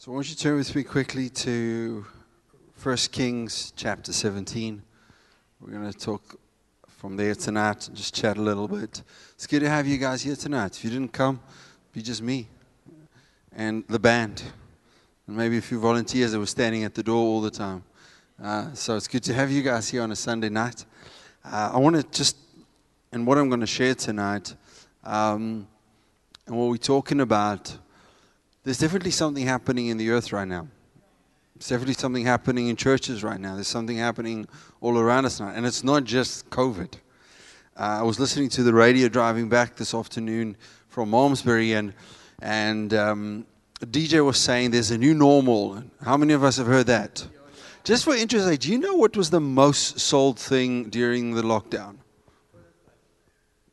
So, I want you turn with me quickly to 1 Kings chapter 17. We're going to talk from there tonight and just chat a little bit. It's good to have you guys here tonight. If you didn't come, be just me and the band. And maybe a few volunteers that were standing at the door all the time. Uh, so, it's good to have you guys here on a Sunday night. Uh, I want to just, and what I'm going to share tonight, um, and what we're talking about there's definitely something happening in the earth right now. There's definitely something happening in churches right now. There's something happening all around us now. And it's not just COVID. Uh, I was listening to the radio driving back this afternoon from Malmesbury, and, and um, DJ was saying there's a new normal. How many of us have heard that? Just for interest, do you know what was the most sold thing during the lockdown?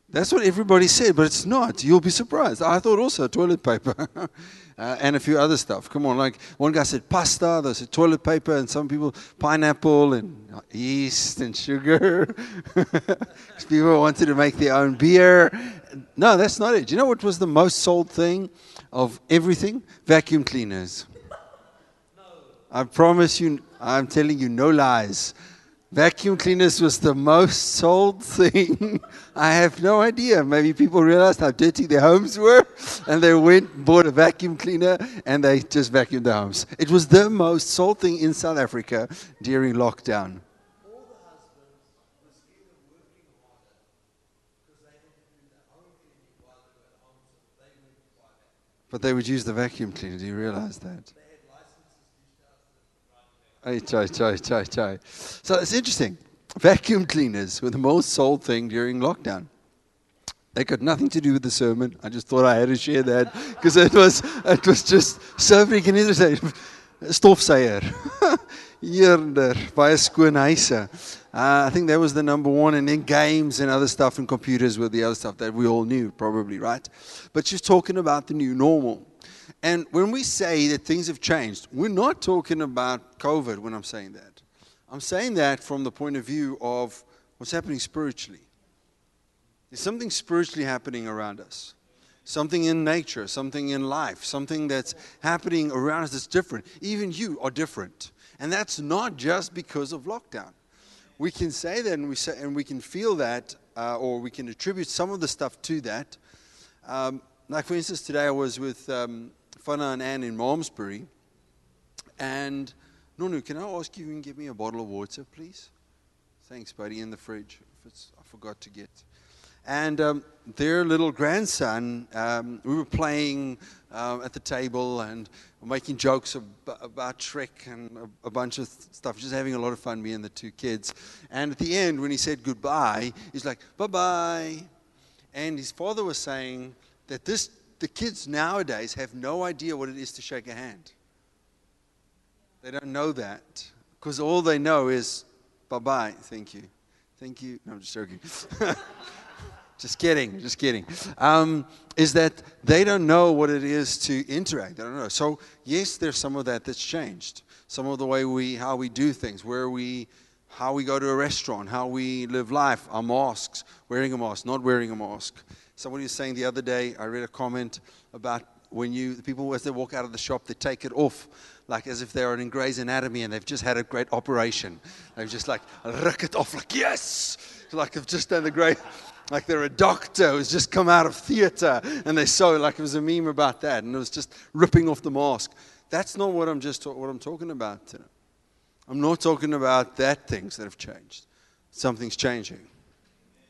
That's what everybody said, but it's not. You'll be surprised. I thought also toilet paper. uh, and a few other stuff. Come on, like one guy said pasta, they said toilet paper, and some people pineapple and yeast and sugar. people wanted to make their own beer. No, that's not it. Do you know what was the most sold thing of everything? Vacuum cleaners. No. I promise you, I'm telling you, no lies. Vacuum cleaners was the most sold thing. I have no idea. Maybe people realized how dirty their homes were and they went and bought a vacuum cleaner and they just vacuumed their homes. It was the most sold thing in South Africa during lockdown. But they would use the vacuum cleaner. Do you realize that? So it's interesting. Vacuum cleaners were the most sold thing during lockdown. They got nothing to do with the sermon. I just thought I had to share that because it was it was just so freaking interesting. Stofsuier. Eerder, baie skoon. Uh, I think that was the number one, and then games and other stuff and computers were the other stuff that we all knew, probably, right? But she's talking about the new normal. And when we say that things have changed, we're not talking about COVID when I'm saying that. I'm saying that from the point of view of what's happening spiritually. There's something spiritually happening around us, something in nature, something in life, something that's happening around us that's different. Even you are different. And that's not just because of lockdown. We can say that and we, say, and we can feel that, uh, or we can attribute some of the stuff to that. Um, like, for instance, today I was with um, Fana and Anne in Malmesbury. And Nunu, can I ask you, you can give me a bottle of water, please? Thanks, buddy, in the fridge. I forgot to get. And um, their little grandson, um, we were playing uh, at the table and making jokes ab- about Shrek and a, a, bunch of stuff, just having a lot of fun, me and the two kids. And at the end, when he said goodbye, he's like, bye bye. And his father was saying that this the kids nowadays have no idea what it is to shake a hand. They don't know that because all they know is bye bye, thank you. Thank you. No, I'm just joking. just kidding, just kidding. Um, is that they don't know what it is to interact. They don't know. So, yes, there's some of that that's changed. Some of the way we, how we do things, where we, how we go to a restaurant, how we live life, our masks, wearing a mask, not wearing a mask. Somebody was saying the other day, I read a comment about when you, the people as they walk out of the shop, they take it off, like as if they're in Grey's Anatomy and they've just had a great operation. They've just like, rip it off, like, yes! Like they've just done the great, like they're a doctor who's just come out of theater and they saw, like it was a meme about that and it was just ripping off the mask. That's not what I'm just, what I'm talking about today. I'm not talking about that things that have changed. Something's changing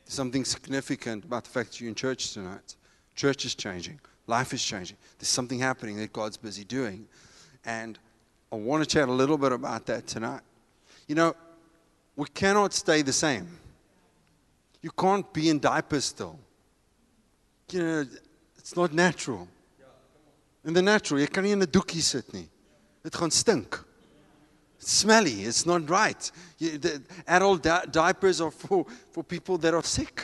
something significant about the fact that you're in church tonight. Church is changing, life is changing. There's something happening that God's busy doing. And I want to chat a little bit about that tonight. You know, we cannot stay the same. You can't be in diapers still. You know, it's not natural. In the natural, jy kan nie in doekie sit nie. Dit gaan stink. Smelly. It's not right. You, the adult di- diapers are for, for people that are sick.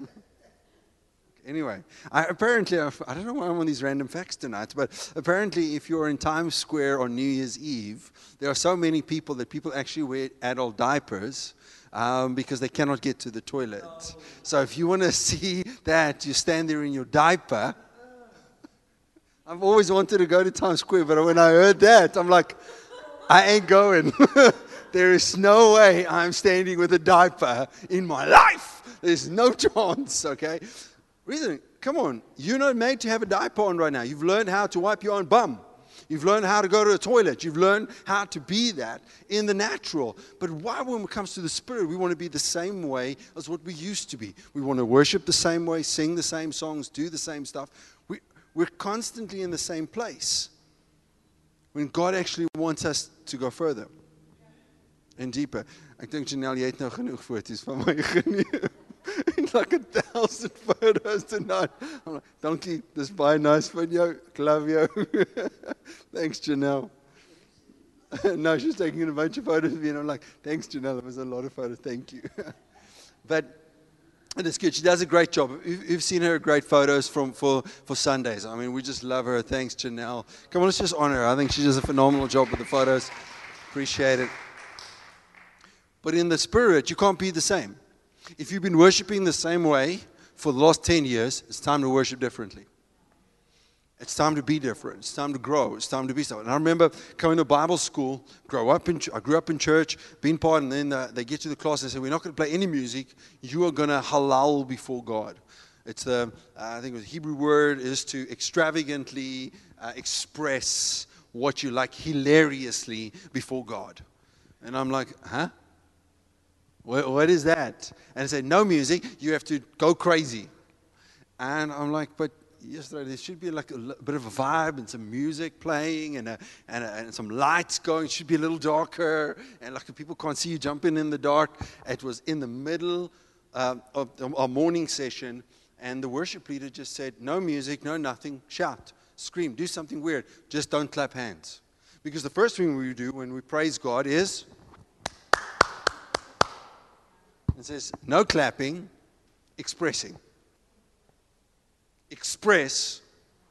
anyway, I, apparently, I don't know why I'm on these random facts tonight, but apparently, if you're in Times Square on New Year's Eve, there are so many people that people actually wear adult diapers. Um, because they cannot get to the toilet. So if you want to see that, you stand there in your diaper I've always wanted to go to Times Square, but when I heard that, I'm like, I ain't going. there is no way I'm standing with a diaper in my life. There's no chance, okay? Reason, come on, you're not made to have a diaper on right now. You've learned how to wipe your own bum. You've learned how to go to the toilet. You've learned how to be that in the natural. But why, when it comes to the spirit, we want to be the same way as what we used to be? We want to worship the same way, sing the same songs, do the same stuff. We, we're constantly in the same place when God actually wants us to go further and deeper. Ek dink Janelle jy het nou genoeg foto's van my geneem. like a thousand photos tonight. I'm like, Donkey, this baie nice van jou. Love you. thanks, Janelle. no, she's taking a bunch of photos of me, and I'm like, thanks, Janelle. It was a lot of photos. Thank you. but it is good. She does a great job. You've seen her great photos from for, for Sundays. I mean, we just love her. Thanks, Janelle. Come on, let's just honor her. I think she does a phenomenal job with the photos. Appreciate it. But in the spirit, you can't be the same. If you've been worshiping the same way for the last 10 years, it's time to worship differently. It's time to be different. It's time to grow. It's time to be something. And I remember coming to Bible school, grow up in, I grew up in church, being part, and then uh, they get to the class and say, We're not going to play any music. You are going to halal before God. It's the, uh, I think the Hebrew word is to extravagantly uh, express what you like hilariously before God. And I'm like, huh? What, what is that? And I said, no music. You have to go crazy. And I'm like, but yesterday there should be like a bit of a vibe and some music playing and, a, and, a, and some lights going. It should be a little darker. And like people can't see you jumping in the dark. It was in the middle uh, of our morning session. And the worship leader just said, no music, no nothing. Shout, scream, do something weird. Just don't clap hands. Because the first thing we do when we praise God is It says, no clapping, expressing. Express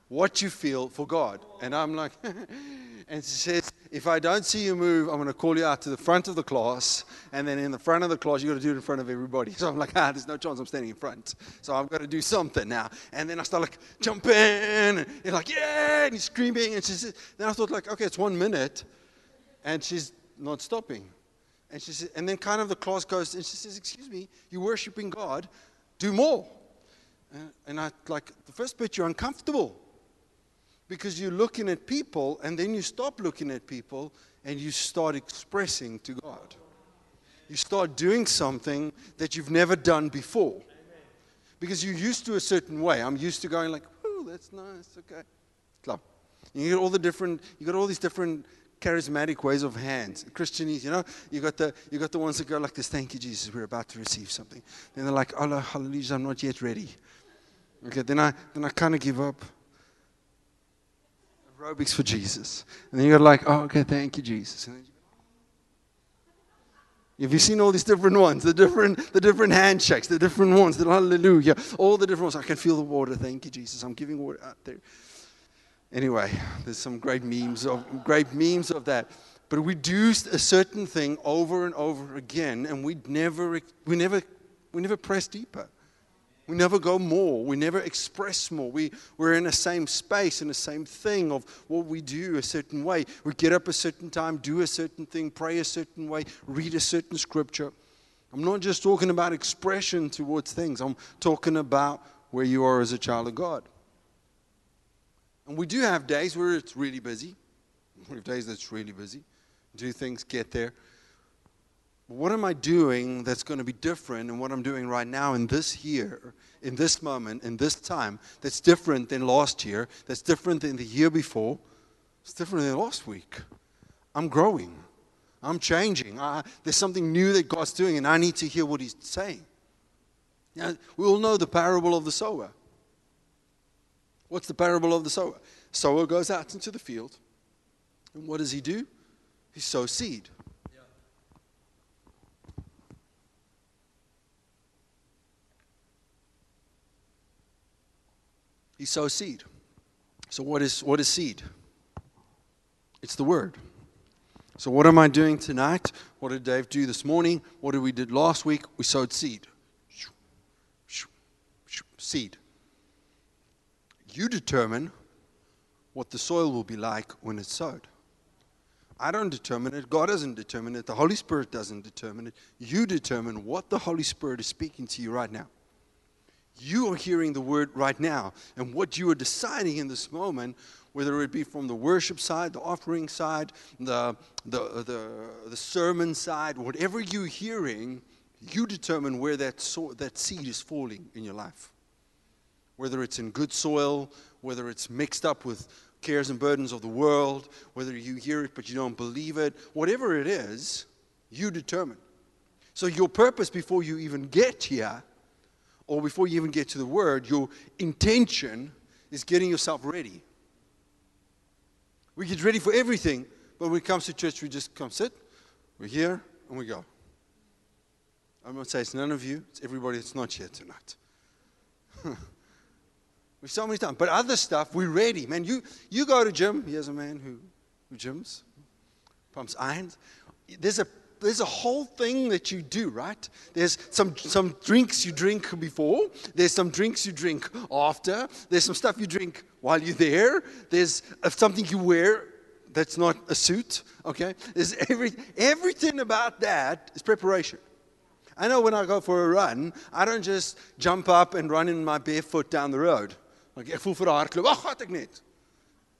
what you feel for God. And I'm like, and she says, if I don't see you move, I'm going to call you out to the front of the class. And then in the front of the class, you've got to do it in front of everybody. So I'm like, ah, there's no chance I'm standing in front. So I've got to do something now. And then I start like jumping. And like, yeah, and you're screaming. And she says, then I thought like, okay, it's one minute. And she's not stopping. And she says, and then kind of the class goes, and she says, Excuse me, you're worshiping God, do more. Uh, and I like the first bit, you're uncomfortable because you're looking at people, and then you stop looking at people and you start expressing to God. You start doing something that you've never done before because you're used to a certain way. I'm used to going like, "Oh, that's nice, okay." Club. You get all the different. You got all these different charismatic ways of hands. Christianese, you know, you got the you got the ones that go like this, thank you, Jesus, we're about to receive something. Then they're like, oh hallelujah, I'm not yet ready. Okay, then I then I kind of give up. Aerobics for Jesus. And then you're like, oh, okay, thank you, Jesus. And then have you seen all these different ones? The different, the different handshakes, the different ones, the hallelujah, all the different ones. I can feel the water. Thank you, Jesus. I'm giving water out there. Anyway, there's some great memes of great memes of that. But we do a certain thing over and over again, and we never we never we never press deeper. We never go more. We never express more. We, we're in the same space, in the same thing of what we do a certain way. We get up a certain time, do a certain thing, pray a certain way, read a certain scripture. I'm not just talking about expression towards things, I'm talking about where you are as a child of God. And we do have days where it's really busy. We have days that's really busy. Do things get there. What am I doing that's going to be different than what I'm doing right now in this year, in this moment, in this time, that's different than last year, that's different than the year before, it's different than last week. I'm growing. I'm changing. I, there's something new that God's doing, and I need to hear what He's saying. Now, we all know the parable of the sower. What's the parable of the sower? Sower goes out into the field, and what does he do? He sows seed. He sows seed. So what is what is seed? It's the word. So what am I doing tonight? What did Dave do this morning? What did we did last week? We sowed seed. Seed. You determine what the soil will be like when it's sowed. I don't determine it. God doesn't determine it. The Holy Spirit doesn't determine it. You determine what the Holy Spirit is speaking to you right now. You are hearing the word right now. And what you are deciding in this moment, whether it be from the worship side, the offering side, the, the, the, the sermon side, whatever you're hearing, you determine where that, so, that seed is falling in your life. Whether it's in good soil, whether it's mixed up with cares and burdens of the world, whether you hear it but you don't believe it, whatever it is, you determine. So, your purpose before you even get here, or before you even get to the word, your intention is getting yourself ready. We get ready for everything, but when it comes to church, we just come sit, we're here, and we go. I'm going to say it's none of you, it's everybody that's not here tonight. we so many times. But other stuff, we're ready. Man, you, you go to gym. Here's a man who, who gyms, pumps irons. There's a, there's a whole thing that you do, right? There's some, some drinks you drink before. There's some drinks you drink after. There's some stuff you drink while you're there. There's uh, something you wear that's not a suit, okay? There's every, everything about that is preparation. I know when I go for a run, I don't just jump up and run in my barefoot down the road.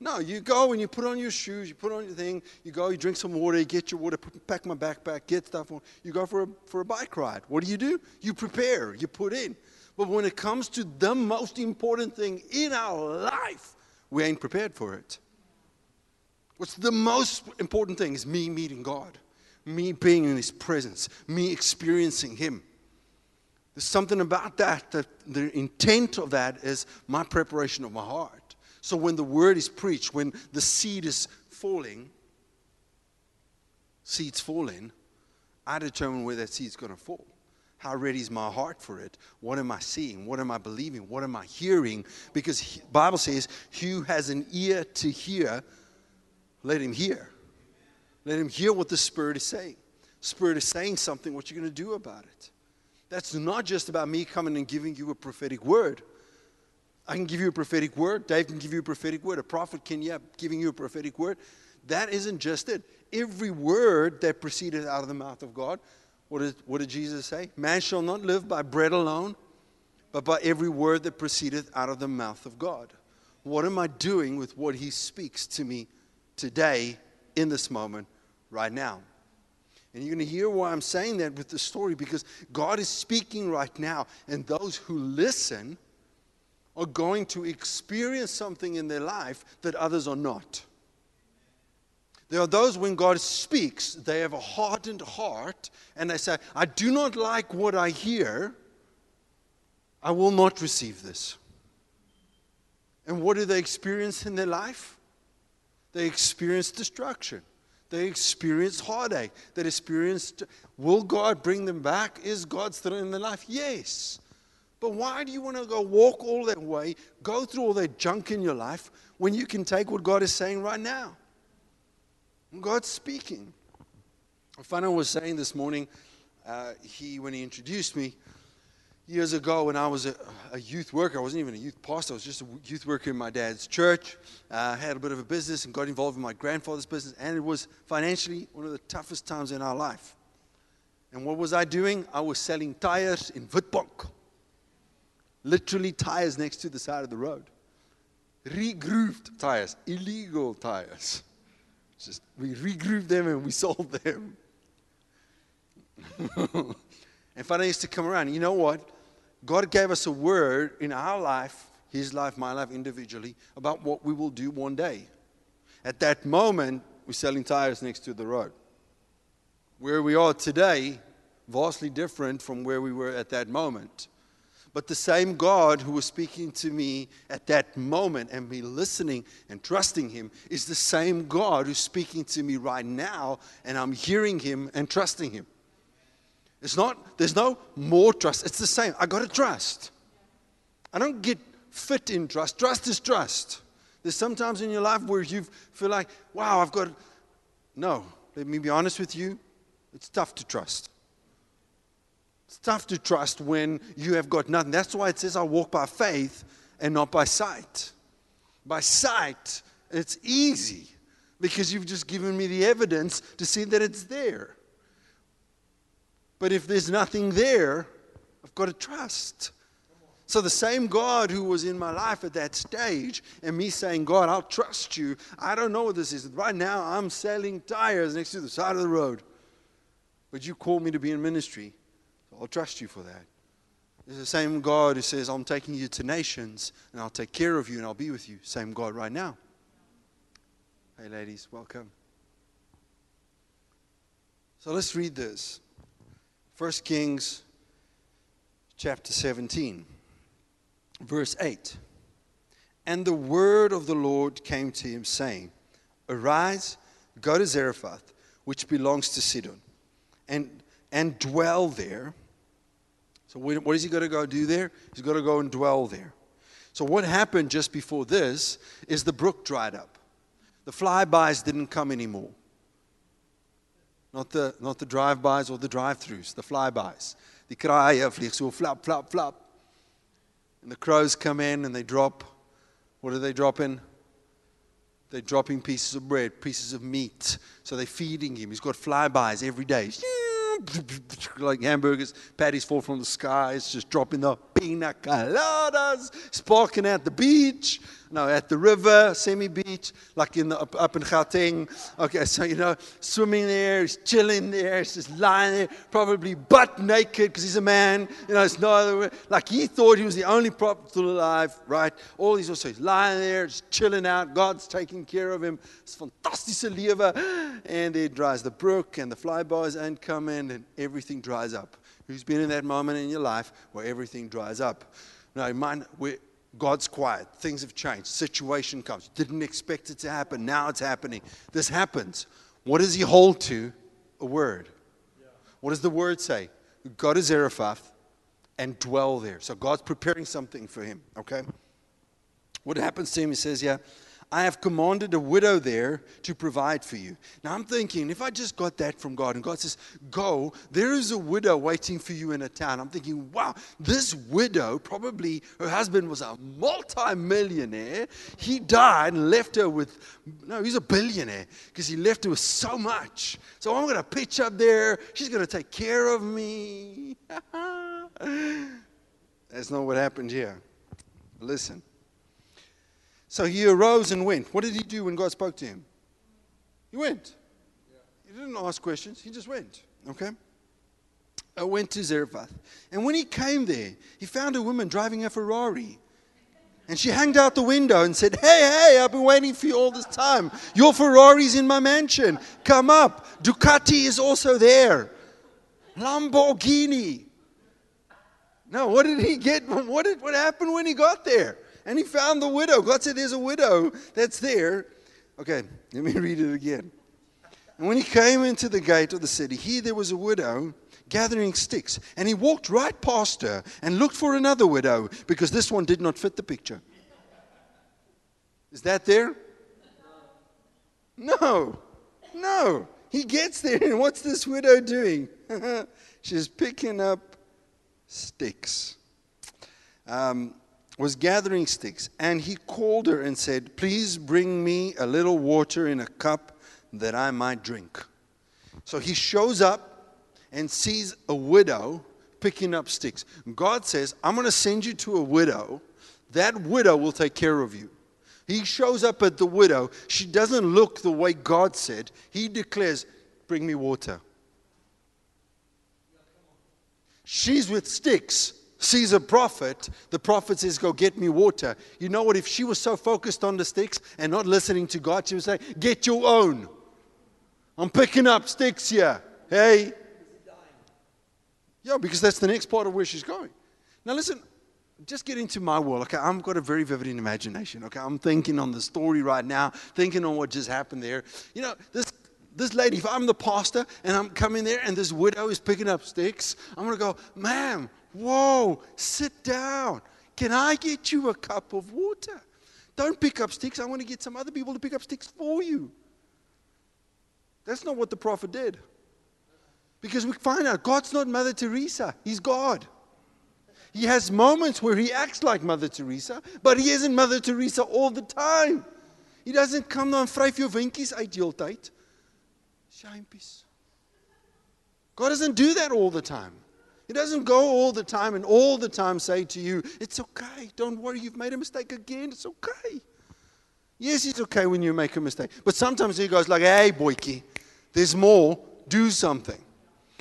No, you go and you put on your shoes, you put on your thing, you go, you drink some water, you get your water, pack my backpack, get stuff on. You go for a, for a bike ride. What do you do? You prepare, you put in. But when it comes to the most important thing in our life, we ain't prepared for it. What's the most important thing is me meeting God, me being in His presence, me experiencing Him. There's something about that, that the intent of that is my preparation of my heart. So when the word is preached, when the seed is falling, seeds falling, I determine where that seed's going to fall. How ready is my heart for it? What am I seeing? What am I believing? What am I hearing? Because Bible says, "Who has an ear to hear, let him hear. Let him hear what the Spirit is saying. Spirit is saying something. What you're going to do about it? That's not just about me coming and giving you a prophetic word. I can give you a prophetic word. Dave can give you a prophetic word. A prophet can, yeah, giving you a prophetic word. That isn't just it. Every word that proceeded out of the mouth of God, what did, what did Jesus say? Man shall not live by bread alone, but by every word that proceedeth out of the mouth of God. What am I doing with what He speaks to me today, in this moment, right now? And you're going to hear why I'm saying that with the story because God is speaking right now, and those who listen are going to experience something in their life that others are not. There are those when God speaks, they have a hardened heart and they say, I do not like what I hear. I will not receive this. And what do they experience in their life? They experience destruction. They experience heartache. They experience, will God bring them back? Is God still in their life? Yes. But why do you want to go walk all that way, go through all that junk in your life, when you can take what God is saying right now? God's speaking. Fano was saying this morning, uh, he when he introduced me, years ago when I was a, a, youth worker. I wasn't even a youth pastor. I was just a youth worker in my dad's church. Uh, had a bit of a business and got involved in my grandfather's business. And it was financially one of the toughest times in our life. And what was I doing? I was selling tires in Witbank. Literally tires next to the side of the road. Regrooved tires, illegal tires. Just we regrooved them and we sold them. and finally used to come around. You know what? God gave us a word in our life, his life, my life individually, about what we will do one day. At that moment, we're selling tires next to the road. Where we are today, vastly different from where we were at that moment. But the same God who was speaking to me at that moment and me listening and trusting Him is the same God who's speaking to me right now, and I'm hearing Him and trusting Him. It's not, there's no more trust. It's the same. I got to trust. I don't get fit in trust. Trust is trust. There's sometimes in your life where you feel like, wow, I've got. No, let me be honest with you. It's tough to trust. It's tough to trust when you have got nothing. That's why it says, I walk by faith and not by sight. By sight, It's easy because you've just given me the evidence to see that it's there. But if there's nothing there, I've got to trust. So the same God who was in my life at that stage, and me saying, God, I'll trust you. I don't know what this is. Right now, I'm selling tires next to the side of the road. But you called me to be in ministry, I'll trust you for that. It's the same God who says, I'm taking you to nations, and I'll take care of you, and I'll be with you. Same God right now. Hey, ladies, welcome. So let's read this. 1 Kings chapter 17 verse 8. And the word of the Lord came to him, saying, Arise, go to Zarephath, which belongs to Sidon, and, and dwell there. So, what is he going to go do there? He's going to go and dwell there. So, what happened just before this is the brook dried up. The flybys didn't come anymore. Not the, not the drive-bys or the drive-throughs, the flybys. Die kraaie uh, vlieg so flap, flap, flap. And the crows come in and they drop. What are they dropping? They're dropping pieces of bread, pieces of meat. So they're feeding him. He's got flybys every day. Like hamburgers, patties fall from the sky. It's just dropping the pina coladas, sparking at the beach no, at the river, semi beach, like in the, up, up in Gauteng. Okay, so, you know, swimming there, he's chilling there, he's just lying there, probably butt naked because he's a man. You know, it's no other way. Like he thought he was the only prop still alive, right? All these also, he's lying there, just chilling out. God's taking care of him. It's fantastische lewe. And it dries the brook and the flybys ain't coming and everything dries up. Who's been in that moment in your life where everything dries up? Now, mine, we God's quiet. Things have changed. Situation comes. Didn't expect it to happen. Now it's happening. This happens. What does he hold to? A word. What does the word say? Go to Zarephath and dwell there. So God's preparing something for him. Okay? What happens to him? He says, Yeah, I have commanded a widow there to provide for you. Now I'm thinking, if I just got that from God and God says, Go, there is a widow waiting for you in a town. I'm thinking, wow, this widow, probably her husband was a multi-millionaire. He died and left her with, no, he's a billionaire because he left her with so much. So I'm going to pitch up there. She's going to take care of me. That's not what happened here. Listen. So he arose and went. What did he do when God spoke to him? He went. He didn't ask questions, he just went. Okay? I went to Zarephath. And when he came there, he found a woman driving a Ferrari. And she hanged out the window and said, Hey, hey, I've been waiting for you all this time. Your Ferrari's in my mansion. Come up. Ducati is also there. Lamborghini. No, what did he get? What, did, what happened when he got there? And he found the widow. God said, There's a widow that's there. Okay, let me read it again. And when he came into the gate of the city, here there was a widow gathering sticks. And he walked right past her and looked for another widow because this one did not fit the picture. Is that there? No, no. He gets there, and what's this widow doing? She's picking up sticks. Um, was gathering sticks, and he called her and said, Please bring me a little water in a cup that I might drink. So he shows up and sees a widow picking up sticks. God says, I'm going to send you to a widow. That widow will take care of you. He shows up at the widow. She doesn't look the way God said. He declares, Bring me water. She's with sticks sees a prophet, the prophet says, Go get me water. You know what? If she was so focused on the sticks and not listening to God, she would say, Get your own. I'm picking up sticks here. Hey. Yeah, because that's the next part of where she's going. Now, listen, just get into my world. Okay, I've got a very vivid imagination. Okay, I'm thinking on the story right now, thinking on what just happened there. You know, this this lady, if I'm the pastor and I'm coming there and this widow is picking up sticks, I'm to go, ma'am, Whoa, sit down. Can I get you a cup of water? Don't pick up sticks. I want to get some other people to pick up sticks for you. That's not what the prophet did. Because we find out God's not Mother Teresa, He's God. He has moments where He acts like Mother Teresa, but He isn't Mother Teresa all the time. He doesn't come dan vryf jou windjies uit. God doesn't do that all the time. He doesn't go all the time and all the time say to you, It's okay. Don't worry. You've made a mistake again. It's okay. Yes, it's okay when you make a mistake. But sometimes he goes like, Hey, boyki, there's more. Do something.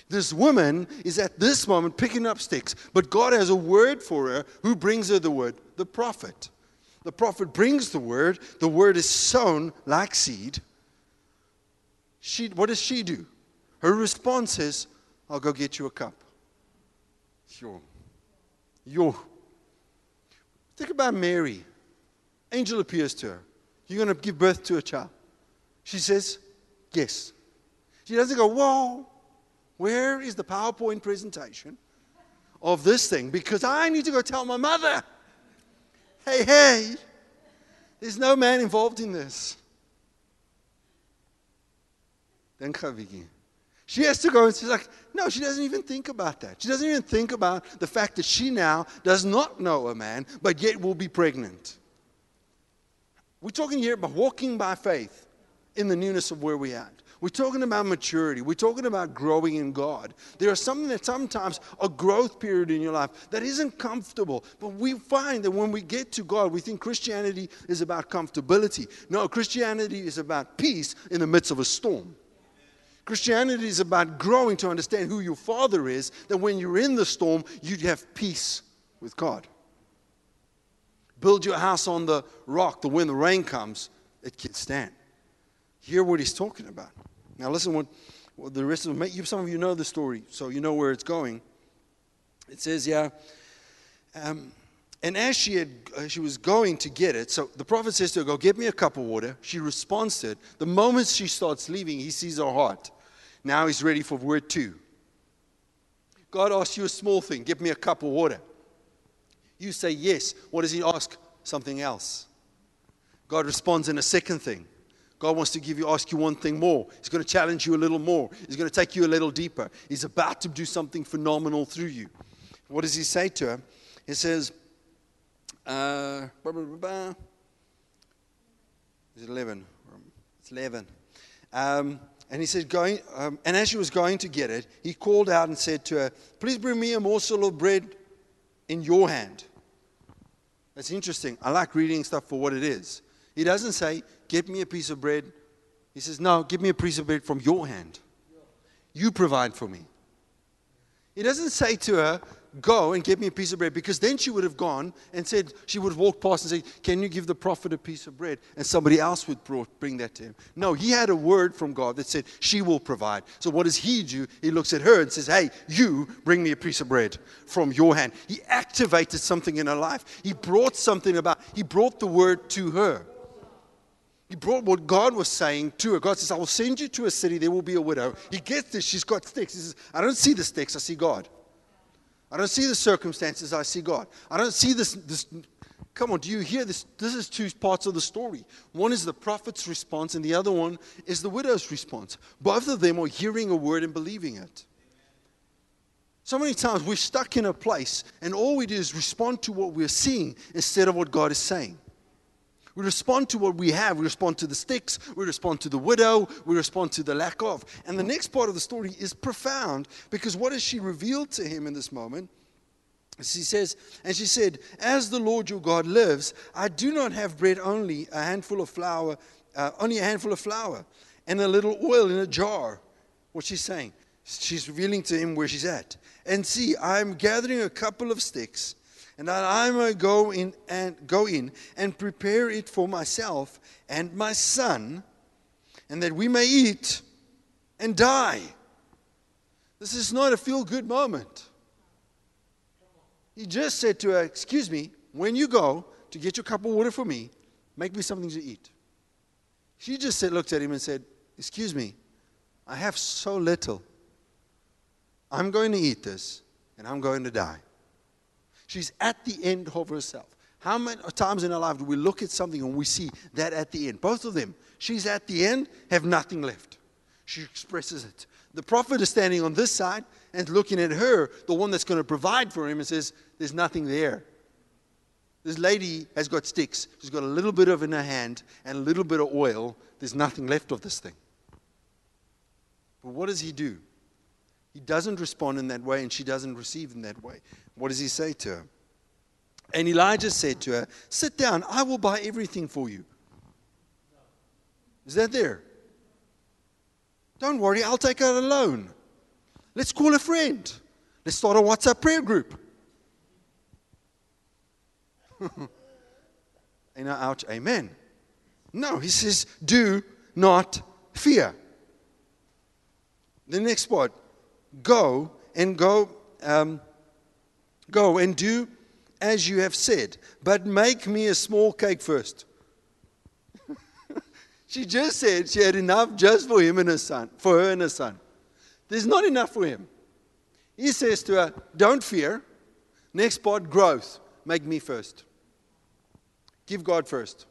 This woman is at this moment picking up sticks, but God has a word for her. Who brings her the word? The prophet. The prophet brings the word. The word is sown like seed. She, what does she do? Her response is, I'll go get you a cup. Yo. Yo. Think about Mary. Angel appears to her. You're going to give birth to a child. She says, Yes. She doesn't go, Whoa, where is the PowerPoint presentation of this thing? Because I need to go tell my mother. Hey, hey, there's no man involved in this. Then Khaviki. She has to go and she's like, no, she doesn't even think about that. She doesn't even think about the fact that she now does not know a man, but yet will be pregnant. We're talking here about walking by faith in the newness of where we are. We're talking about maturity. We're talking about growing in God. There are something that sometimes a growth period in your life that isn't comfortable. But we find that when we get to God, we think Christianity is about comfortability. No, Christianity is about peace in the midst of a storm. Christianity is about growing to understand who your Father is, that when you're in the storm, you'd have peace with God. Build your house on the rock, that when the rain comes, it can stand. Hear what he's talking about. Now, listen, what, what the rest of them, some of you know the story, so you know where it's going. It says, yeah, um, and as she, had, uh, she was going to get it, so the prophet says to her, Go get me a cup of water. She responds to it. The moment she starts leaving, he sees her heart. Now he's ready for word two. God asks you a small thing give me a cup of water. You say yes. What does he ask? Something else. God responds in a second thing. God wants to give you, ask you one thing more. He's going to challenge you a little more. He's going to take you a little deeper. He's about to do something phenomenal through you. What does he say to her? He says, uh, blah, blah, blah, Is it 11? It's 11. Um, and he said, going, um, and as she was going to get it, he called out and said to her, Please bring me a morsel of bread in your hand. That's interesting. I like reading stuff for what it is. He doesn't say, Get me a piece of bread. He says, No, give me a piece of bread from your hand. You provide for me. He doesn't say to her, Go and get me a piece of bread, because then she would have gone and said, She would have walked past and said, Can you give the prophet a piece of bread? And somebody else would brought, bring that to him. No, he had a word from God that said, She will provide. So what does he do? He looks at her and says, Hey, you bring me a piece of bread from your hand. He activated something in her life. He brought something about, he brought the word to her. He brought what God was saying to her. God says, I will send you to a city, there will be a widow. He gets this, she's got sticks. He says, I don't see the sticks, I see God. I don't see the circumstances, I see God. I don't see this, this. Come on, do you hear this? This is two parts of the story. One is the prophet's response, and the other one is the widow's response. Both of them are hearing a word and believing it. So many times we're stuck in a place, and all we do is respond to what we're seeing instead of what God is saying. We respond to what we have. We respond to the sticks. We respond to the widow. We respond to the lack of. And the next part of the story is profound because what has she revealed to him in this moment? She says, and she said, As the Lord your God lives, I do not have bread only, a handful of flour, uh, only a handful of flour, and a little oil in a jar. What's she saying? She's revealing to him where she's at. And see, I'm gathering a couple of sticks and that I may go in and go in and prepare it for myself and my son, and that we may eat and die. This is not a feel good moment. He just said to her, Excuse me, when you go to get your cup of water for me, make me something to eat. She just said, looked at him and said, Excuse me, I have so little. I'm going to eat this and I'm going to die. She's at the end of herself. How many times in our life do we look at something and we see that at the end? Both of them. She's at the end, have nothing left. She expresses it. The prophet is standing on this side and looking at her, the one that's going to provide for him, and says, There's nothing there. This lady has got sticks. She's got a little bit of in her hand and a little bit of oil. There's nothing left of this thing. But what does he do? He doesn't respond in that way, and she doesn't receive in that way. What does he say to her? And Elijah said to her, Sit down, I will buy everything for you. Is that there? Don't worry, I'll take out a loan. Let's call a friend. Let's start a WhatsApp prayer group. you know, ouch, amen. No, he says, do not fear. The next part, go and go, um, go and do as you have said, but make me a small cake first. she just said she had enough just for him and his son, for her and her son. There's not enough for him. He says to her, Don't fear. Next part, growth. Make me first. Give God first.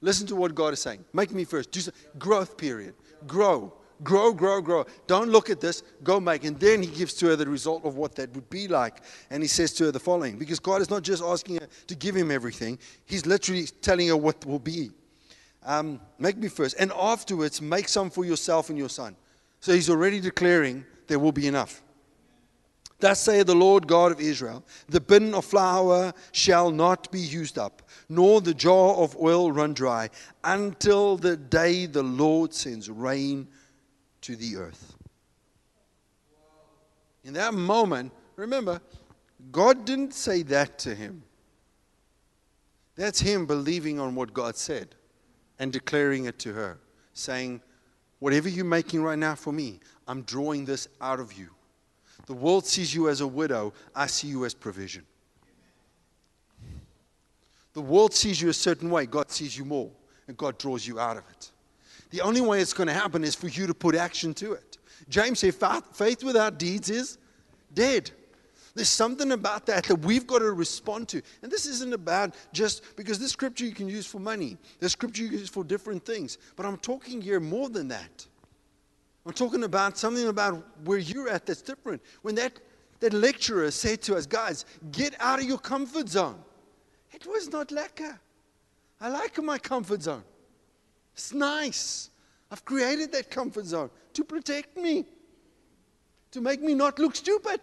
Listen to what God is saying. Make me first. Do growth period. Grow. Grow, grow, grow. Don't look at this. Go make. And then he gives to her the result of what that would be like. And he says to her the following because God is not just asking her to give him everything, he's literally telling her what will be. Um, make me first. And afterwards, make some for yourself and your son. So he's already declaring there will be enough. Thus saith the Lord God of Israel The bin of flour shall not be used up, nor the jar of oil run dry, until the day the Lord sends rain to the earth. In that moment, remember, God didn't say that to him. That's him believing on what God said and declaring it to her, saying, Whatever you're making right now for me, I'm drawing this out of you. The world sees you as a widow, I see you as provision. The world sees you a certain way, God sees you more, and God draws you out of it. The only way it's going to happen is for you to put action to it. James said, faith without deeds is dead. There's something about that that we've got to respond to. And this isn't about just because this scripture you can use for money, this scripture you can use for different things. But I'm talking here more than that. I'm talking about something about where you're at that's different. When that, that lecturer said to us, guys, get out of your comfort zone, it was not lekker. I like my comfort zone. It's nice. I've created that comfort zone to protect me, to make me not look stupid.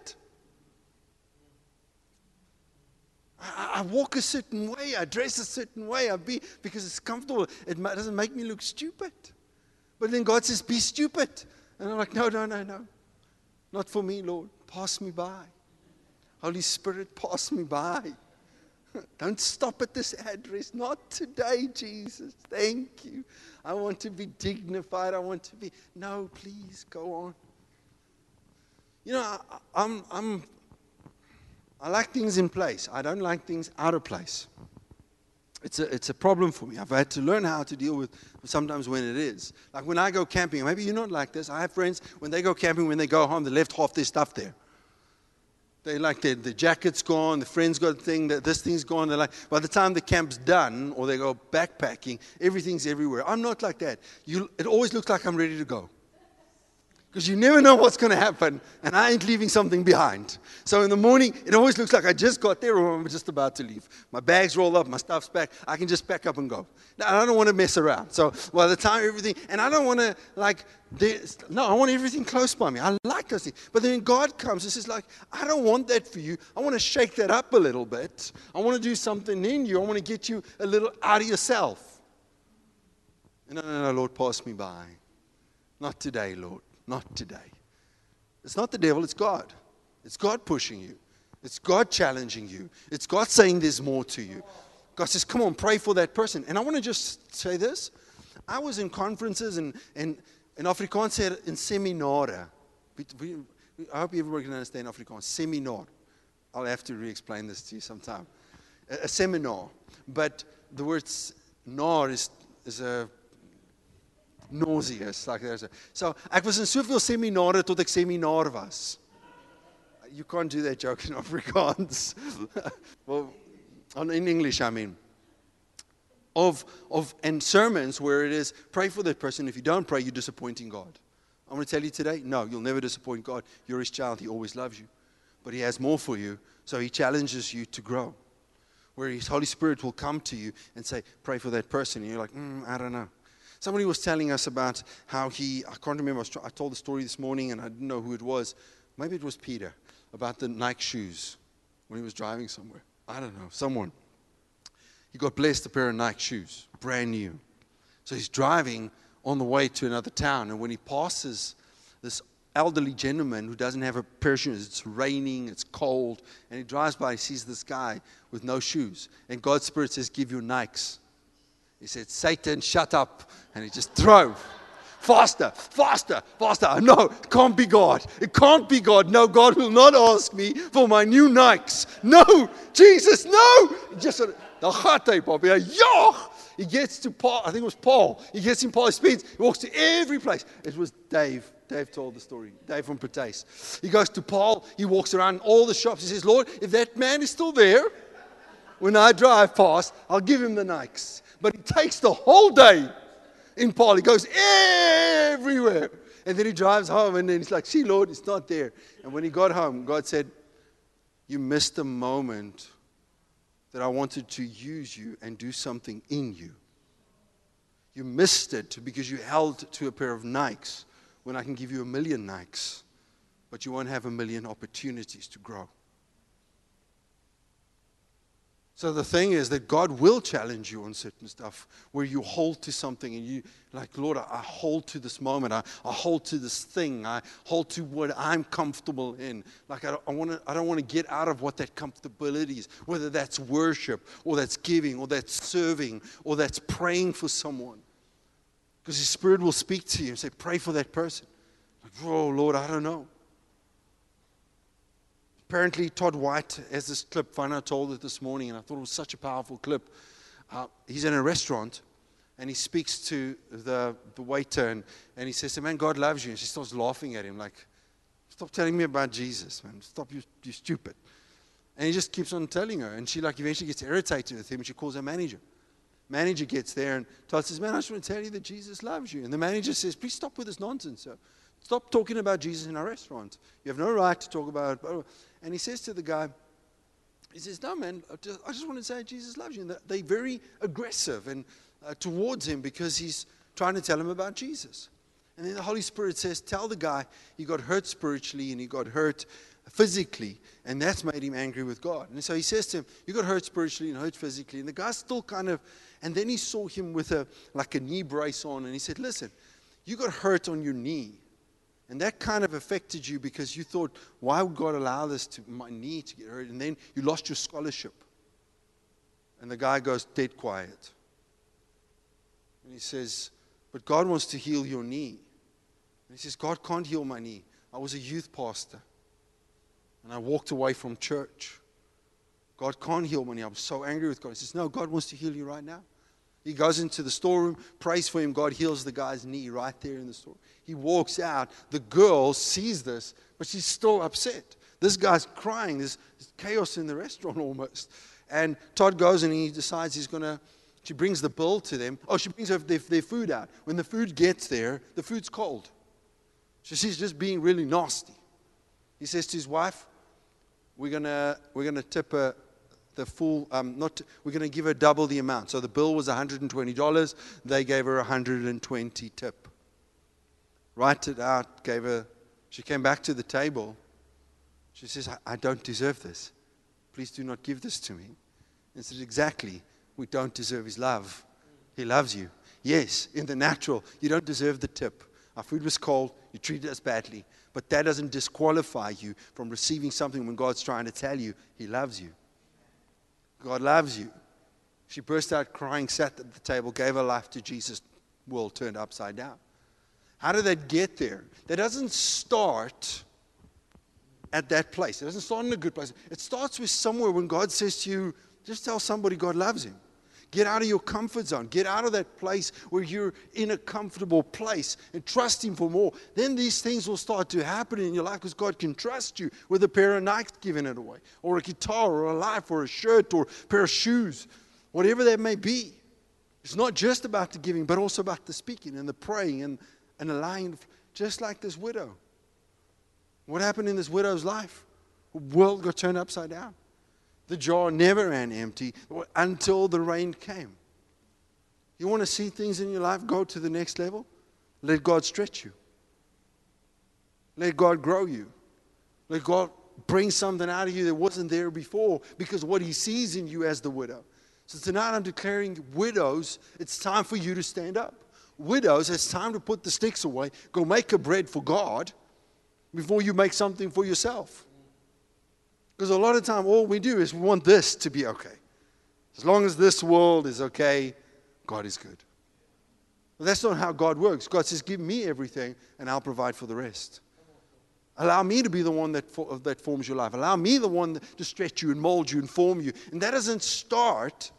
I, I walk a certain way, I dress a certain way, I be because it's comfortable. It doesn't make me look stupid. But then God says, Be stupid. And I'm like, No, no, no, no. Not for me, Lord. Pass me by. Holy Spirit, pass me by. Don't stop at this address. Not today, Jesus. Thank you. I want to be dignified. I want to be. No, please go on. You know, I, I'm, I'm, I like things in place. I don't like things out of place it's a, it's a problem for me. I've had to learn how to deal with sometimes when it is. Like when I go camping, maybe you're not like this. I have friends, when they go camping, when they go home, they left half their stuff there. They like their, the jacket's gone, the friend's got a thing, that this thing's gone. They're like, by the time the camp's done or they go backpacking, everything's everywhere. I'm not like that. You, it always looks like I'm ready to go because you never know what's going to happen, and I ain't leaving something behind. So in the morning, it always looks like I just got there or I'm just about to leave. My bag's rolled up, my stuff's packed. I can just pack up and go. Now, I don't want to mess around. So by the time everything, and I don't want to like, this. no, I want everything close by me. I like those things. But then God comes and says, like, I don't want that for you. I want to shake that up a little bit. I want to do something in you. I want to get you a little out of yourself. No, no, no, Lord, pass me by. Not today, Lord. Not today. It's not the devil, it's God. It's God pushing you. It's God challenging you. It's God saying there's more to you. God says, Come on, pray for that person. And I want to just say this. I was in conferences and, and in Afrikaans said in seminare. I hope everybody can understand Afrikaans. Seminar. I'll have to re explain this to you sometime. A, a seminar. But the word nar is, is a nauseous like there's a, so ek was in soveel seminare tot ek seminar was. You can't do that joke in Afrikaans. Well in English I mean. Of of and sermons where it is pray for that person. If you don't pray you're disappointing God. I'm going to tell you today no you'll never disappoint God. You're his child. He always loves you. But he has more for you. So he challenges you to grow. Where His Holy Spirit will come to you and say, Pray for that person. And you're like, mm, I don't know. Somebody was telling us about how he, I can't remember, I, I told the story this morning and I didn't know who it was. Maybe it was Peter about the Nike shoes when he was driving somewhere. I don't know, someone. He got blessed a pair of Nike shoes, brand new. So he's driving on the way to another town, and when he passes this elderly gentleman who doesn't have a pair of shoes, it's raining, it's cold, and he drives by, he sees this guy with no shoes. And God's Spirit says, Give you Nikes. He said, Satan, shut up. And he just drove. Faster, faster, faster. No, it can't be God. It can't be God. No, God will not ask me for my new Nikes. No, Jesus, no. Just the heart Bobby. Yo! He gets to Paarl, I think it was Paarl. He gets in Paarl, he speeds, he walks to every place. It was Dave. Dave told the story. Dave from Patais. He goes to Paarl, he walks around all the shops. He says, Lord, if that man is still there, when I drive past, I'll give him the Nikes. But he takes the whole day in Paarl. He goes everywhere. And then he drives home and then he's like, see, Lord, it's not there. And when he got home, God said, You missed the moment that I wanted to use you and do something in you. You missed it because you held to a pair of Nikes when I can give you a million Nikes, but you won't have a million opportunities to grow. So the thing is that God will challenge you on certain stuff where you hold to something and you, like, Lord, I, hold to this moment. I, I hold to this thing. I hold to what I'm comfortable in. Like, I, I, wanna, I don't want to get out of what that comfortability is, whether that's worship or that's giving or that's serving or that's praying for someone. Because His Spirit will speak to you and say, Pray for that person. Like, oh, Lord, I don't know. Apparently, Todd White has this clip. Fana told it this morning, and I thought it was such a powerful clip. Uh, he's in a restaurant, and he speaks to the, the waiter, and, and he says, Man, God loves you. And she starts laughing at him, like, Stop telling me about Jesus, man. Stop, you, you stupid. And he just keeps on telling her. And she, like, eventually gets irritated with him, and she calls her manager. Manager gets there, and Todd says, Man, I just want to tell you that Jesus loves you. And the manager says, Please stop with this nonsense, sir. Stop talking about Jesus in our restaurant. You have no right to talk about. And he says to the guy, he says, No, man, I just, want to say Jesus loves you. And they're very aggressive and uh, towards him because he's trying to tell him about Jesus. And then the Holy Spirit says, Tell the guy he got hurt spiritually and he got hurt physically, and that's made him angry with God. And so he says to him, You got hurt spiritually and hurt physically. And the guy's still kind of, and then he saw him with a like a knee brace on, and he said, Listen, you got hurt on your knee. And that kind of affected you because you thought, why would God allow this to my knee to get hurt? And then you lost your scholarship. And the guy goes dead quiet. And he says, But God wants to heal your knee. And he says, God can't heal my knee. I was a youth pastor. And I walked away from church. God can't heal my knee. I was so angry with God. He says, No, God wants to heal you right now. He goes into the storeroom, prays for him. God heals the guy's knee right there in the store. He walks out. The girl sees this, but she's still upset. This guy's crying. There's, chaos in the restaurant almost. And Todd goes and he decides he's going to, she brings the bill to them. Oh, she brings their, their food out. When the food gets there, the food's cold. So she's just being really nasty. He says to his wife, We're going to we're gonna tip her the full, um, not, we're going to give her double the amount. So the bill was $120. They gave her 120 tip. Write it out, gave her, she came back to the table. She says, I, I don't deserve this. Please do not give this to me. And said, Exactly. We don't deserve his love. He loves you. Yes, in the natural, you don't deserve the tip. Our food was cold, you treated us badly. But that doesn't disqualify you from receiving something when God's trying to tell you he loves you. God loves you. She burst out crying, sat at the table, gave her life to Jesus. World turned upside down. How did that get there? That doesn't start at that place. It doesn't start in a good place. It starts with somewhere when God says to you, just tell somebody God loves him. Get out of your comfort zone. Get out of that place where you're in a comfortable place and trust Him for more. Then these things will start to happen in your life because God can trust you with a pair of Nikes giving it away, or a guitar, or a life, or a shirt, or a pair of shoes, whatever that may be. It's not just about the giving, but also about the speaking and the praying and, and allowing, just like this widow. What happened in this widow's life? The world got turned upside down The jar never ran empty until the rain came. You want to see things in your life go to the next level? Let God stretch you. Let God grow you. Let God bring something out of you that wasn't there before because what He sees in you as the widow. So tonight I'm declaring widows, it's time for you to stand up. Widows, it's time to put the sticks away. Go make a bread for God before you make something for yourself. Because a lot of time, all we do is we want this to be okay. As long as this world is okay, God is good. But that's not how God works. God says, Give me everything, and I'll provide for the rest. Allow me to be the one that, for, that forms your life. Allow me the one to stretch you and mold you and form you. And that doesn't start,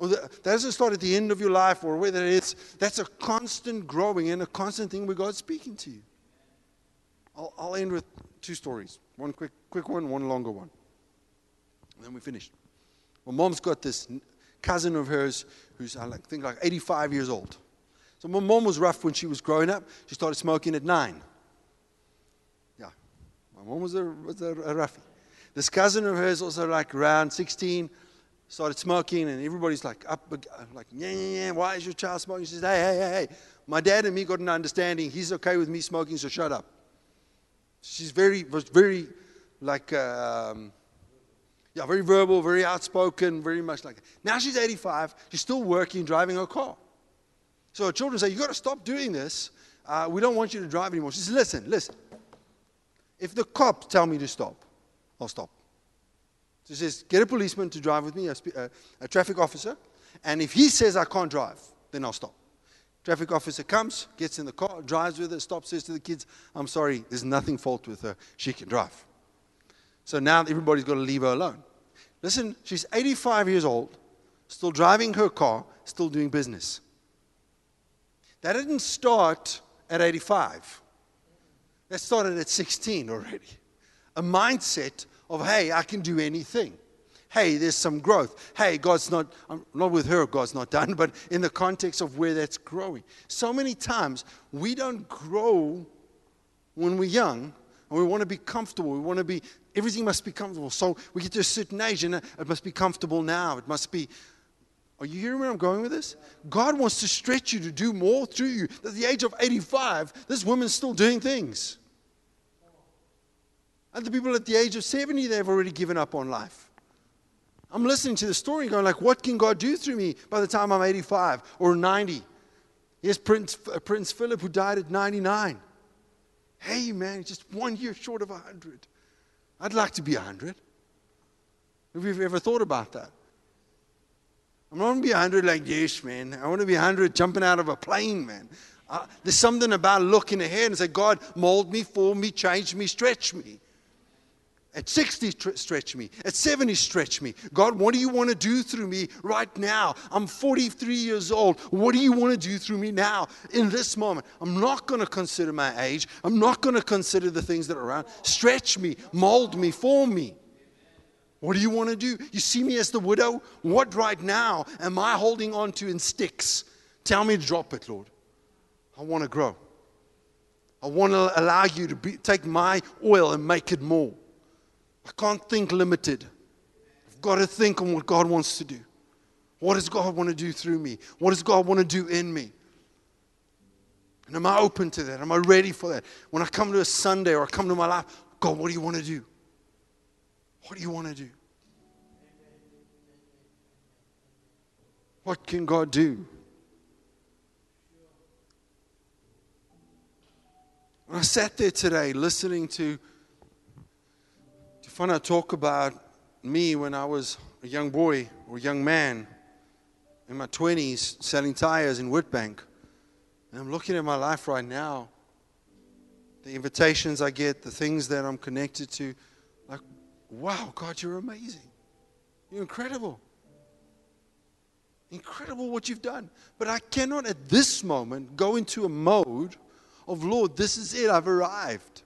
or the, that doesn't start at the end of your life or whether it's, that's a constant growing and a constant thing where God's speaking to you. I'll, I'll end with two stories. One quick, quick one, one longer one. And then we finished. Well, mom's got this cousin of hers who's, I think, like 85 years old. So my mom was rough when she was growing up. She started smoking at nine. Yeah, my mom was a, was a, a roughie. This cousin of hers, also like around 16, started smoking, and everybody's like up, uh, like, yeah, yeah, yeah, why is your child smoking? She says, hey, hey, hey, hey. My dad and me got an understanding. He's okay with me smoking, so shut up. She's very, was very, like, um, yeah, very verbal, very outspoken, very much like. Now she's 85. She's still working, driving her car. So her children say, "You got to stop doing this. Uh, we don't want you to drive anymore." She says, "Listen, listen. If the cops tell me to stop, I'll stop." She says, "Get a policeman to drive with me, a, a, a traffic officer, and if he says I can't drive, then I'll stop." Traffic officer comes, gets in the car, drives with her, stops, says to the kids, I'm sorry, there's nothing fault with her. She can drive. So now everybody's got to leave her alone. Listen, she's 85 years old, still driving her car, still doing business. That didn't start at 85. That started at 16 already. A mindset of, hey, I can do anything hey, there's some growth. Hey, God's not, I'm not with her, God's not done, but in the context of where that's growing. So many times we don't grow when we're young and we want to be comfortable. We want to be, everything must be comfortable. So we get to a certain age and it must be comfortable now. It must be, are you hearing where I'm going with this? God wants to stretch you to do more through you. At the age of 85, this woman's still doing things. And the people at the age of 70, they've already given up on life. I'm listening to the story going like, what can God do through me by the time I'm 85 or 90? Here's Prince, uh, Prince Philip who died at 99. Hey, man, just one year short of 100. I'd like to be 100. Have you ever thought about that? I'm not going to be 100 like, yes, man. I want to be 100 jumping out of a plane, man. Uh, there's something about looking ahead and say, God, mold me, form me, change me, stretch me. At 60, stretch me. At 70, stretch me. God, what do you want to do through me right now? I'm 43 years old. What do you want to do through me now in this moment? I'm not going to consider my age. I'm not going to consider the things that are around. Stretch me, mold me, form me. What do you want to do? You see me as the widow? What right now am I holding on to in sticks? Tell me to drop it, Lord. I want to grow. I want to allow you to be, take my oil and make it more. I can't think limited. I've got to think on what God wants to do. What does God want to do through me? What does God want to do in me? And am I open to that? Am I ready for that? When I come to a Sunday or I come to my life, God, what do you want to do? What do you want to do? What can God do? I sat there today listening to Fana talk about me when I was a young boy or young man in my 20s selling tires in Witbank. And I'm looking at my life right now, the invitations I get, the things that I'm connected to. Like, wow, God, you're amazing. You're incredible. Incredible what you've done. But I cannot at this moment go into a mode of, Lord, this is it, I've arrived.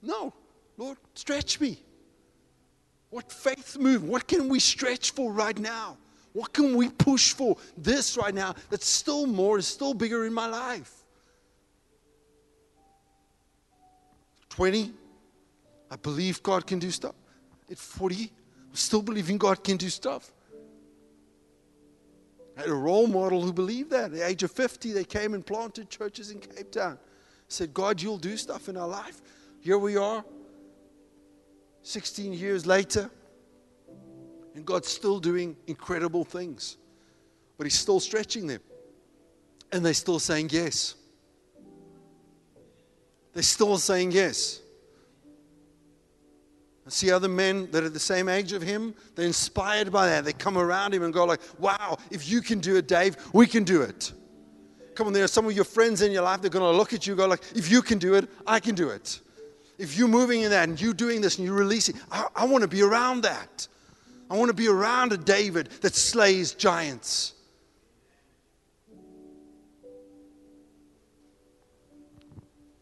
No. Lord, stretch me. What faith move? What can we stretch for right now? What can we push for this right now that's still more, is still bigger in my life? 20, I believe God can do stuff. at 40, I'm still believing God can do stuff. I had a role model who believed that. At the age of 50, they came and planted churches in Cape Town. Said, God, you'll do stuff in our life. Here we are, 16 years later, and God's still doing incredible things. But He's still stretching them. And they're still saying yes. They're still saying yes. I see other men that are the same age of him. They're inspired by that. They come around him and go like, "Wow, if you can do it, Dave, we can do it." Come on, there are some of your friends in your life. They're going to look at you, and go like, "If you can do it, I can do it." If you're moving in that and you're doing this and you're releasing, I, I want to be around that. I want to be around a David that slays giants.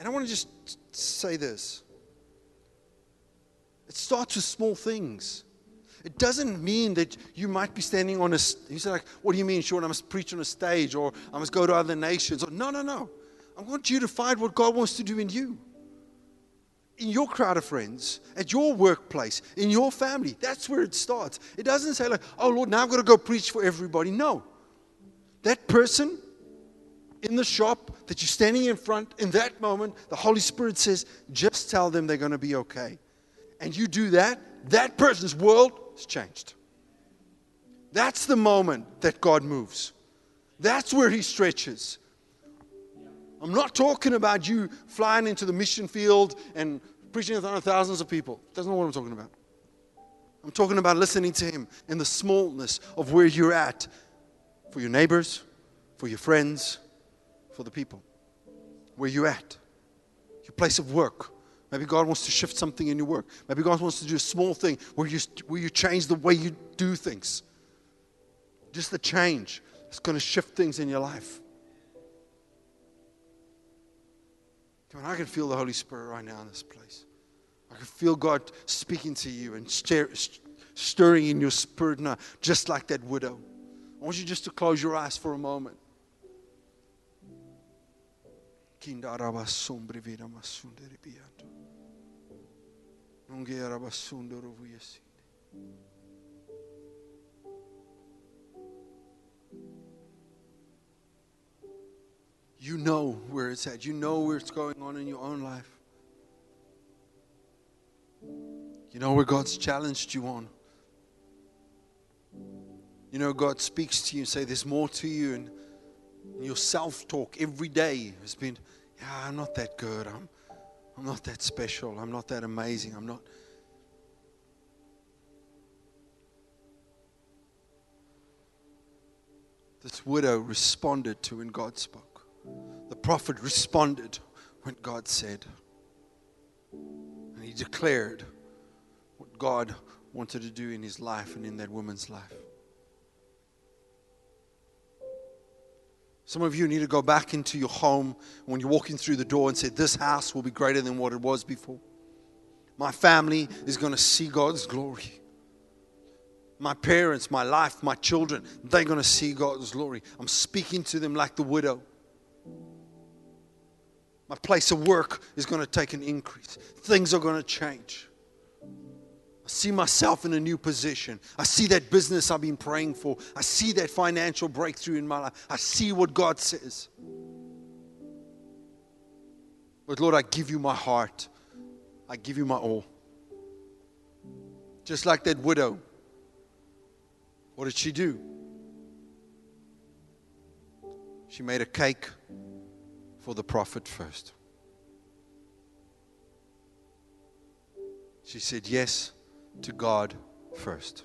And I want to just say this. It starts with small things. It doesn't mean that you might be standing on a. You say like, "What do you mean, Sean? I must preach on a stage, or I must go to other nations." Or, no, no, no. I want you to find what God wants to do in you, in your crowd of friends, at your workplace, in your family. That's where it starts. It doesn't say like, "Oh Lord, now I've got to go preach for everybody." No, that person in the shop that you're standing in front in that moment, the Holy Spirit says, "Just tell them they're going to be okay." and you do that, that person's world is changed. That's the moment that God moves. That's where He stretches. I'm not talking about you flying into the mission field and preaching in front of thousands of people. That's not what I'm talking about. I'm talking about listening to Him in the smallness of where you're at for your neighbors, for your friends, for the people. Where you're at, your place of work, Maybe God wants to shift something in your work. Maybe God wants to do a small thing where you, where you change the way you do things. Just the change is going to shift things in your life. Come on, I can feel the Holy Spirit right now in this place. I can feel God speaking to you and stir, stirring in your spirit now, just like that widow. I want you just to close your eyes for a moment. You know where it's at. You know where it's going on in your own life. You know where God's challenged you on. You know, God speaks to you and say, There's more to you. And your self talk every day has been, Yeah, I'm not that good. I'm, I'm not that special. I'm not that amazing. I'm not. This widow responded to when God spoke. Prophet responded when God said. And he declared what God wanted to do in his life and in that woman's life. Some of you need to go back into your home when you're walking through the door and say, This house will be greater than what it was before. My family is going to see God's glory. My parents, my life, my children, they're going to see God's glory. I'm speaking to them like the widow. My place of work is going to take an increase. Things are going to change. I see myself in a new position. I see that business I've been praying for. I see that financial breakthrough in my life. I see what God says. But Lord, I give you my heart. I give you my all. Just like that widow. What did she do? She made a cake for the prophet first. She said, Yes, to God first.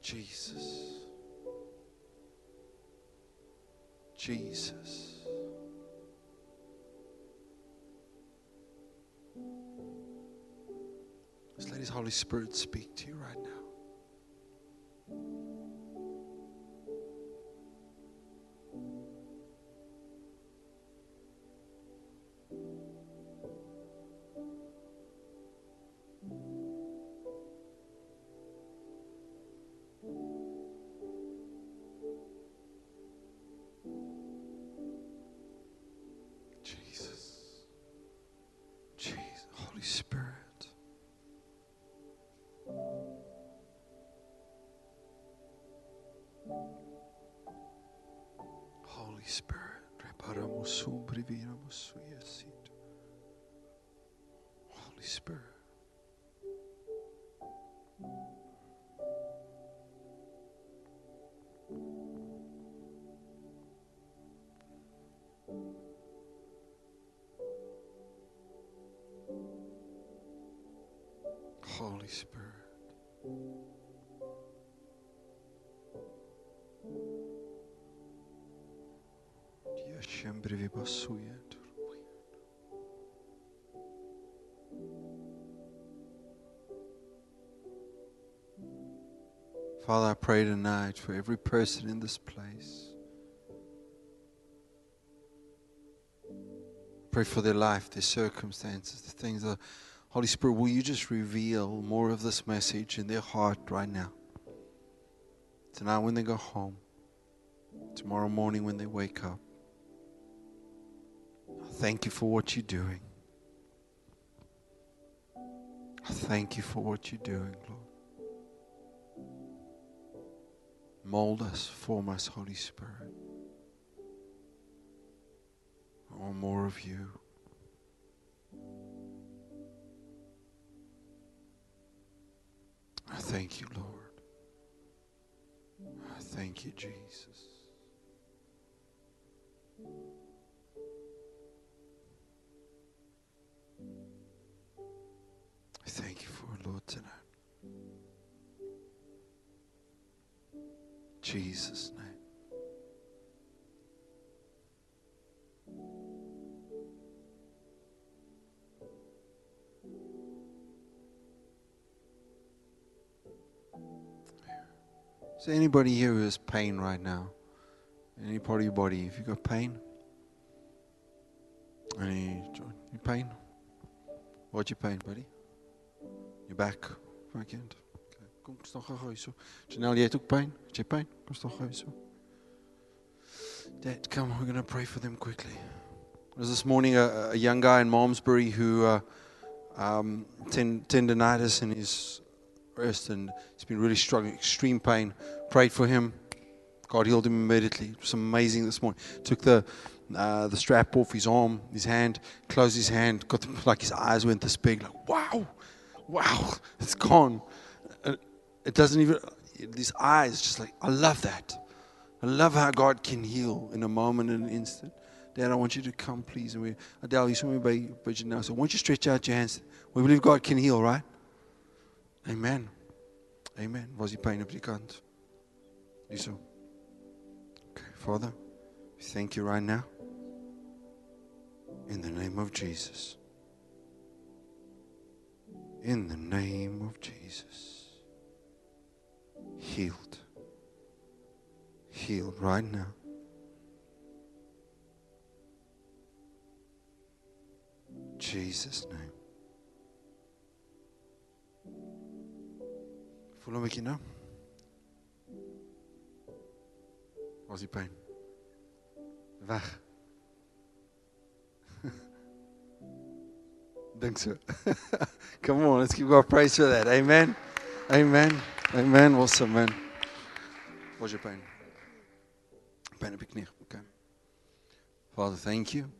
Jesus. Jesus. Just let His Holy Spirit speak to you right now. Holy Spirit. Holy Spirit. Yashembre vibasuya. Father, I pray tonight for every person in this place. Pray for their life, their circumstances, the things that, Holy Spirit, will you just reveal more of this message in their heart right now? Tonight, when they go home, tomorrow morning, when they wake up. I Thank you for what you're doing. I Thank you for what you're doing, Lord. Mold us, form us, Holy Spirit. I more of you. I thank you, Lord. I thank you, Jesus. Jesus' name. Is there anybody here who has pain right now? Any part of your body? If you've got pain? Any your pain? What's your pain, buddy? Your back? Back Kom, gou gou so. Janelle, jy het ook pyn? Kom staan gou so. Dad, come, we're going to pray for them quickly. There was this morning a, a young guy in Malmesbury who uh, um, ten, tendonitis in his wrist and he's been really struggling, extreme pain. Prayed for him. God healed him immediately. It was amazing this morning. Took the uh, the strap off his arm, his hand, closed his hand, got the, like his eyes went this big, like wow, wow, it's gone. It doesn't even, these eyes, just like, I love that. I love how God can heal in a moment, in an instant. Dad, I want you to come, please. And we, Adele, you saw me by Bridget now. So why don't you stretch out your hands? We believe God can heal, right? Amen. Amen. Was he die pijn op die kant? Hierso. Okay, Father, we thank you right now. In the name of Jesus. In the name of Jesus healed. Healed right now. Jesus' name. Voel hom bietjie nou. Was die pyn? Weg. Dink so. Come on, let's give God praise for that. Amen. Amen. Amen. Awesome, man. What's your pain? Pain op je. Okay. Father, thank you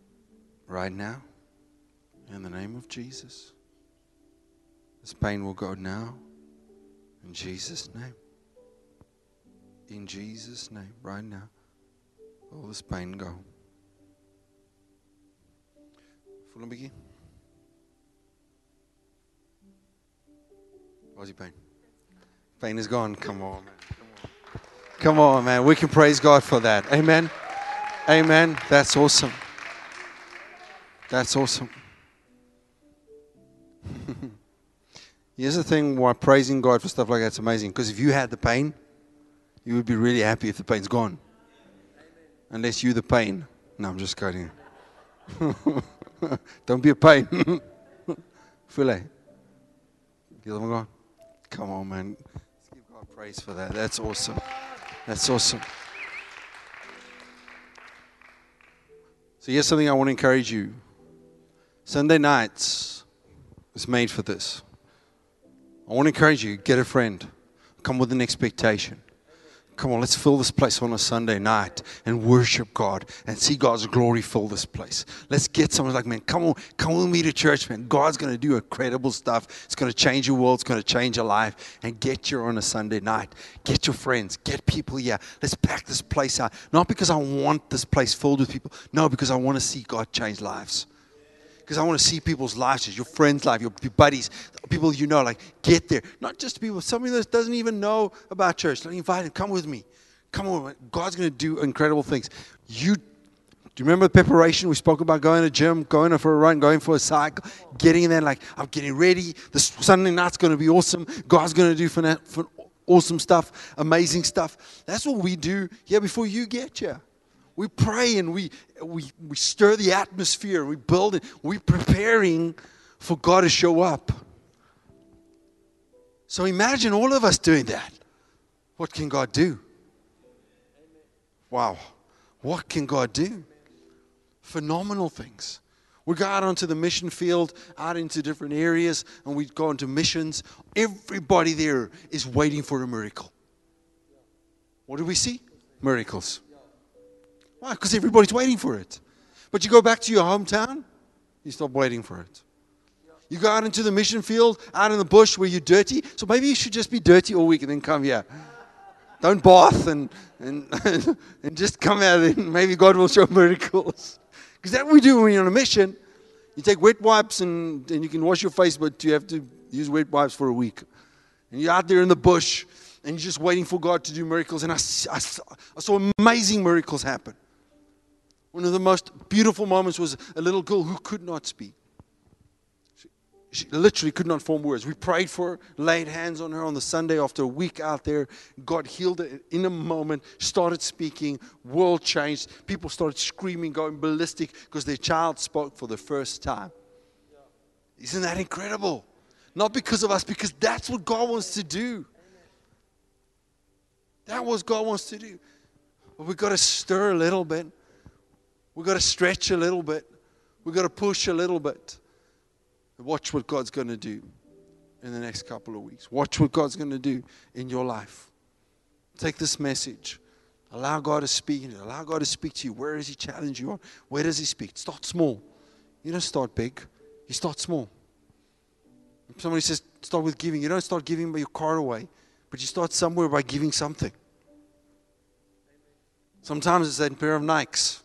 right now in the name of Jesus. This pain will go now in Jesus' name. In Jesus' name, right now. All this pain go. Voel hom bietjie. Waar is die? Pain is gone. Come on, man. Come on, man. We can praise God for that. Amen. Amen. That's awesome. That's awesome. Here's the thing why praising God for stuff like that's amazing. Because if you had the pain, you would be really happy if the pain's gone. Unless you the pain. No, I'm just kidding. Don't be a pain. Filet. Get them gone. Come on, man. Praise for that. That's awesome. That's awesome. So, here's something I want to encourage you. Sunday nights is made for this. I want to encourage you get a friend, come with an expectation. Come on, let's fill this place on a Sunday night and worship God and see God's glory fill this place. Let's get someone like, man, come on, come with me to church, man. God's going to do incredible stuff. It's going to change your world. It's going to change your life. And get you on a Sunday night. Get your friends. Get people here. Let's pack this place out. Not because I want this place filled with people. No, because I want to see God change lives because I want to see people's lives, your friends' life, your, your buddies, people you know, like get there. Not just people, somebody that doesn't even know about church. Like invite them, come with me. Come on, God's going to do incredible things. You do you remember the preparation? We spoke about going to gym, going for a run, going for a cycle, getting in there like, I'm getting ready. This Sunday night's going to be awesome. God's going to do for, for awesome stuff, amazing stuff. That's what we do here before you get here. We pray and we, we, we stir the atmosphere. We build it. We're preparing for God to show up. So imagine all of us doing that. What can God do? Wow. What can God do? Phenomenal things. We go out onto the mission field, out into different areas, and we go into missions. Everybody there is waiting for a miracle. What do we see? Miracles. Why? Because everybody's waiting for it. But you go back to your hometown, you stop waiting for it. You go out into the mission field, out in the bush where you're dirty. So maybe you should just be dirty all week and then come here. Don't bath and, and, and just come out and maybe God will show miracles. Because what we do when you're on a mission. You take wet wipes and, and you can wash your face, but you have to use wet wipes for a week. And you're out there in the bush and you're just waiting for God to do miracles. And I, I, I saw amazing miracles happen. One of the most beautiful moments was a little girl who could not speak. She, she literally could not form words. We prayed for her, laid hands on her on the Sunday after a week out there. God healed her in a moment, started speaking, world changed. People started screaming, going ballistic because their child spoke for the first time. Isn't that incredible? Not because of us, because that's what God wants to do. That was God wants to do. But we've got to stir a little bit. We've got to stretch a little bit. We've got to push a little bit. Watch what God's going to do in the next couple of weeks. Watch what God's going to do in your life. Take this message. Allow God to speak. It. Allow God to speak to you. Where does He challenge you on? Where does He speak? Start small. You don't start big. You start small. If somebody says start with giving. You don't start giving by your car away, but you start somewhere by giving something. Sometimes it's a pair of Nikes.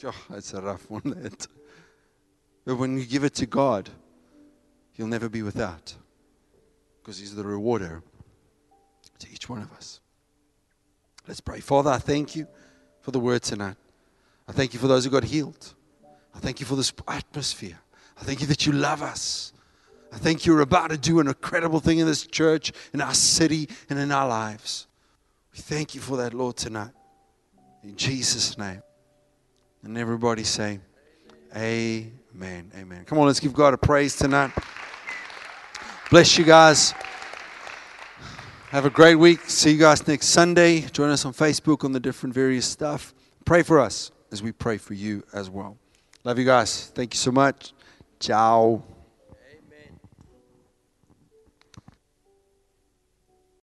Oh, that's a rough one, that. But when you give it to God, He'll never be without because He's the rewarder to each one of us. Let's pray. Father, I thank you for the word tonight. I thank you for those who got healed. I thank you for this atmosphere. I thank you that you love us. I think you're about to do an incredible thing in this church, in our city, and in our lives. We thank you for that, Lord, tonight. In Jesus' name. And everybody say, Amen. Amen. Come on, let's give God a praise tonight. Bless you guys. Have a great week. See you guys next Sunday. Join us on Facebook on the different various stuff. Pray for us as we pray for you as well. Love you guys. Thank you so much. Ciao.